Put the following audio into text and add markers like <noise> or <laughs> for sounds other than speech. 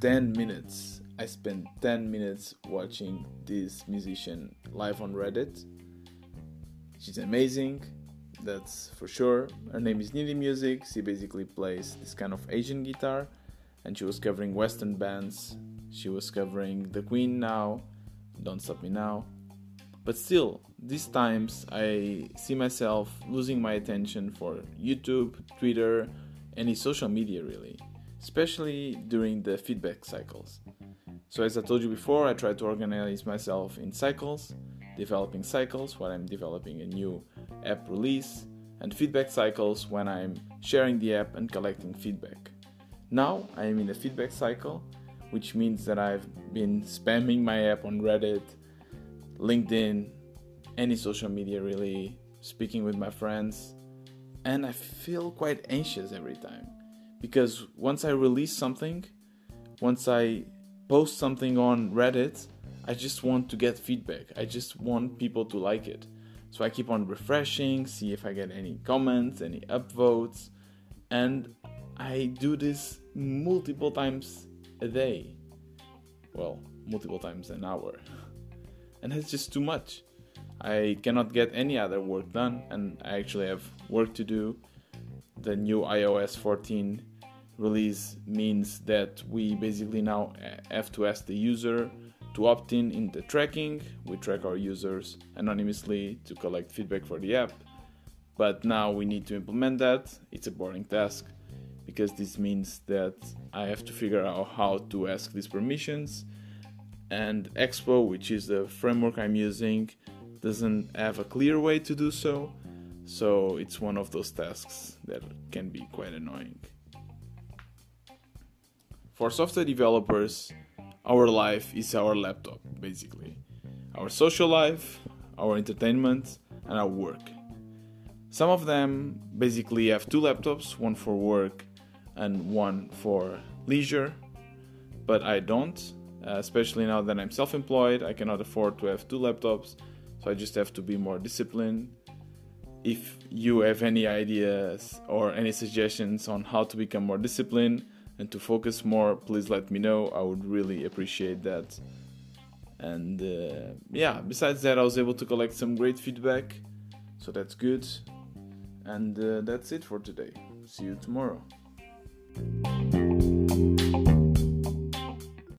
10 minutes. I spent 10 minutes watching this musician live on Reddit. She's amazing, that's for sure. Her name is Nidhi Music. She basically plays this kind of Asian guitar, and she was covering Western bands. She was covering The Queen now, Don't Stop Me Now. But still, these times I see myself losing my attention for YouTube, Twitter, any social media really, especially during the feedback cycles. So, as I told you before, I try to organize myself in cycles, developing cycles when I'm developing a new app release, and feedback cycles when I'm sharing the app and collecting feedback. Now I am in a feedback cycle, which means that I've been spamming my app on Reddit, LinkedIn, any social media really, speaking with my friends, and I feel quite anxious every time because once I release something, once I post something on Reddit, I just want to get feedback. I just want people to like it. So I keep on refreshing, see if I get any comments, any upvotes, and I do this multiple times a day. Well, multiple times an hour. <laughs> And it's just too much. I cannot get any other work done, and I actually have work to do. The new iOS 14 release means that we basically now have to ask the user to opt in in the tracking. We track our users anonymously to collect feedback for the app. But now we need to implement that. It's a boring task because this means that I have to figure out how to ask these permissions and Expo, which is the framework I'm using, doesn't have a clear way to do so. So it's one of those tasks that can be quite annoying. For software developers, our life is our laptop, basically. Our social life, our entertainment, and our work. Some of them basically have two laptops, one for work and one for leisure, but I don't especially now that I'm self employed, I cannot afford to have two laptops, so I just have to be more disciplined. If you have any ideas or any suggestions on how to become more disciplined and to focus more, please let me know. I would really appreciate that. And uh, yeah, besides that, I was able to collect some great feedback, so that's good. And uh, that's it for today. See you tomorrow.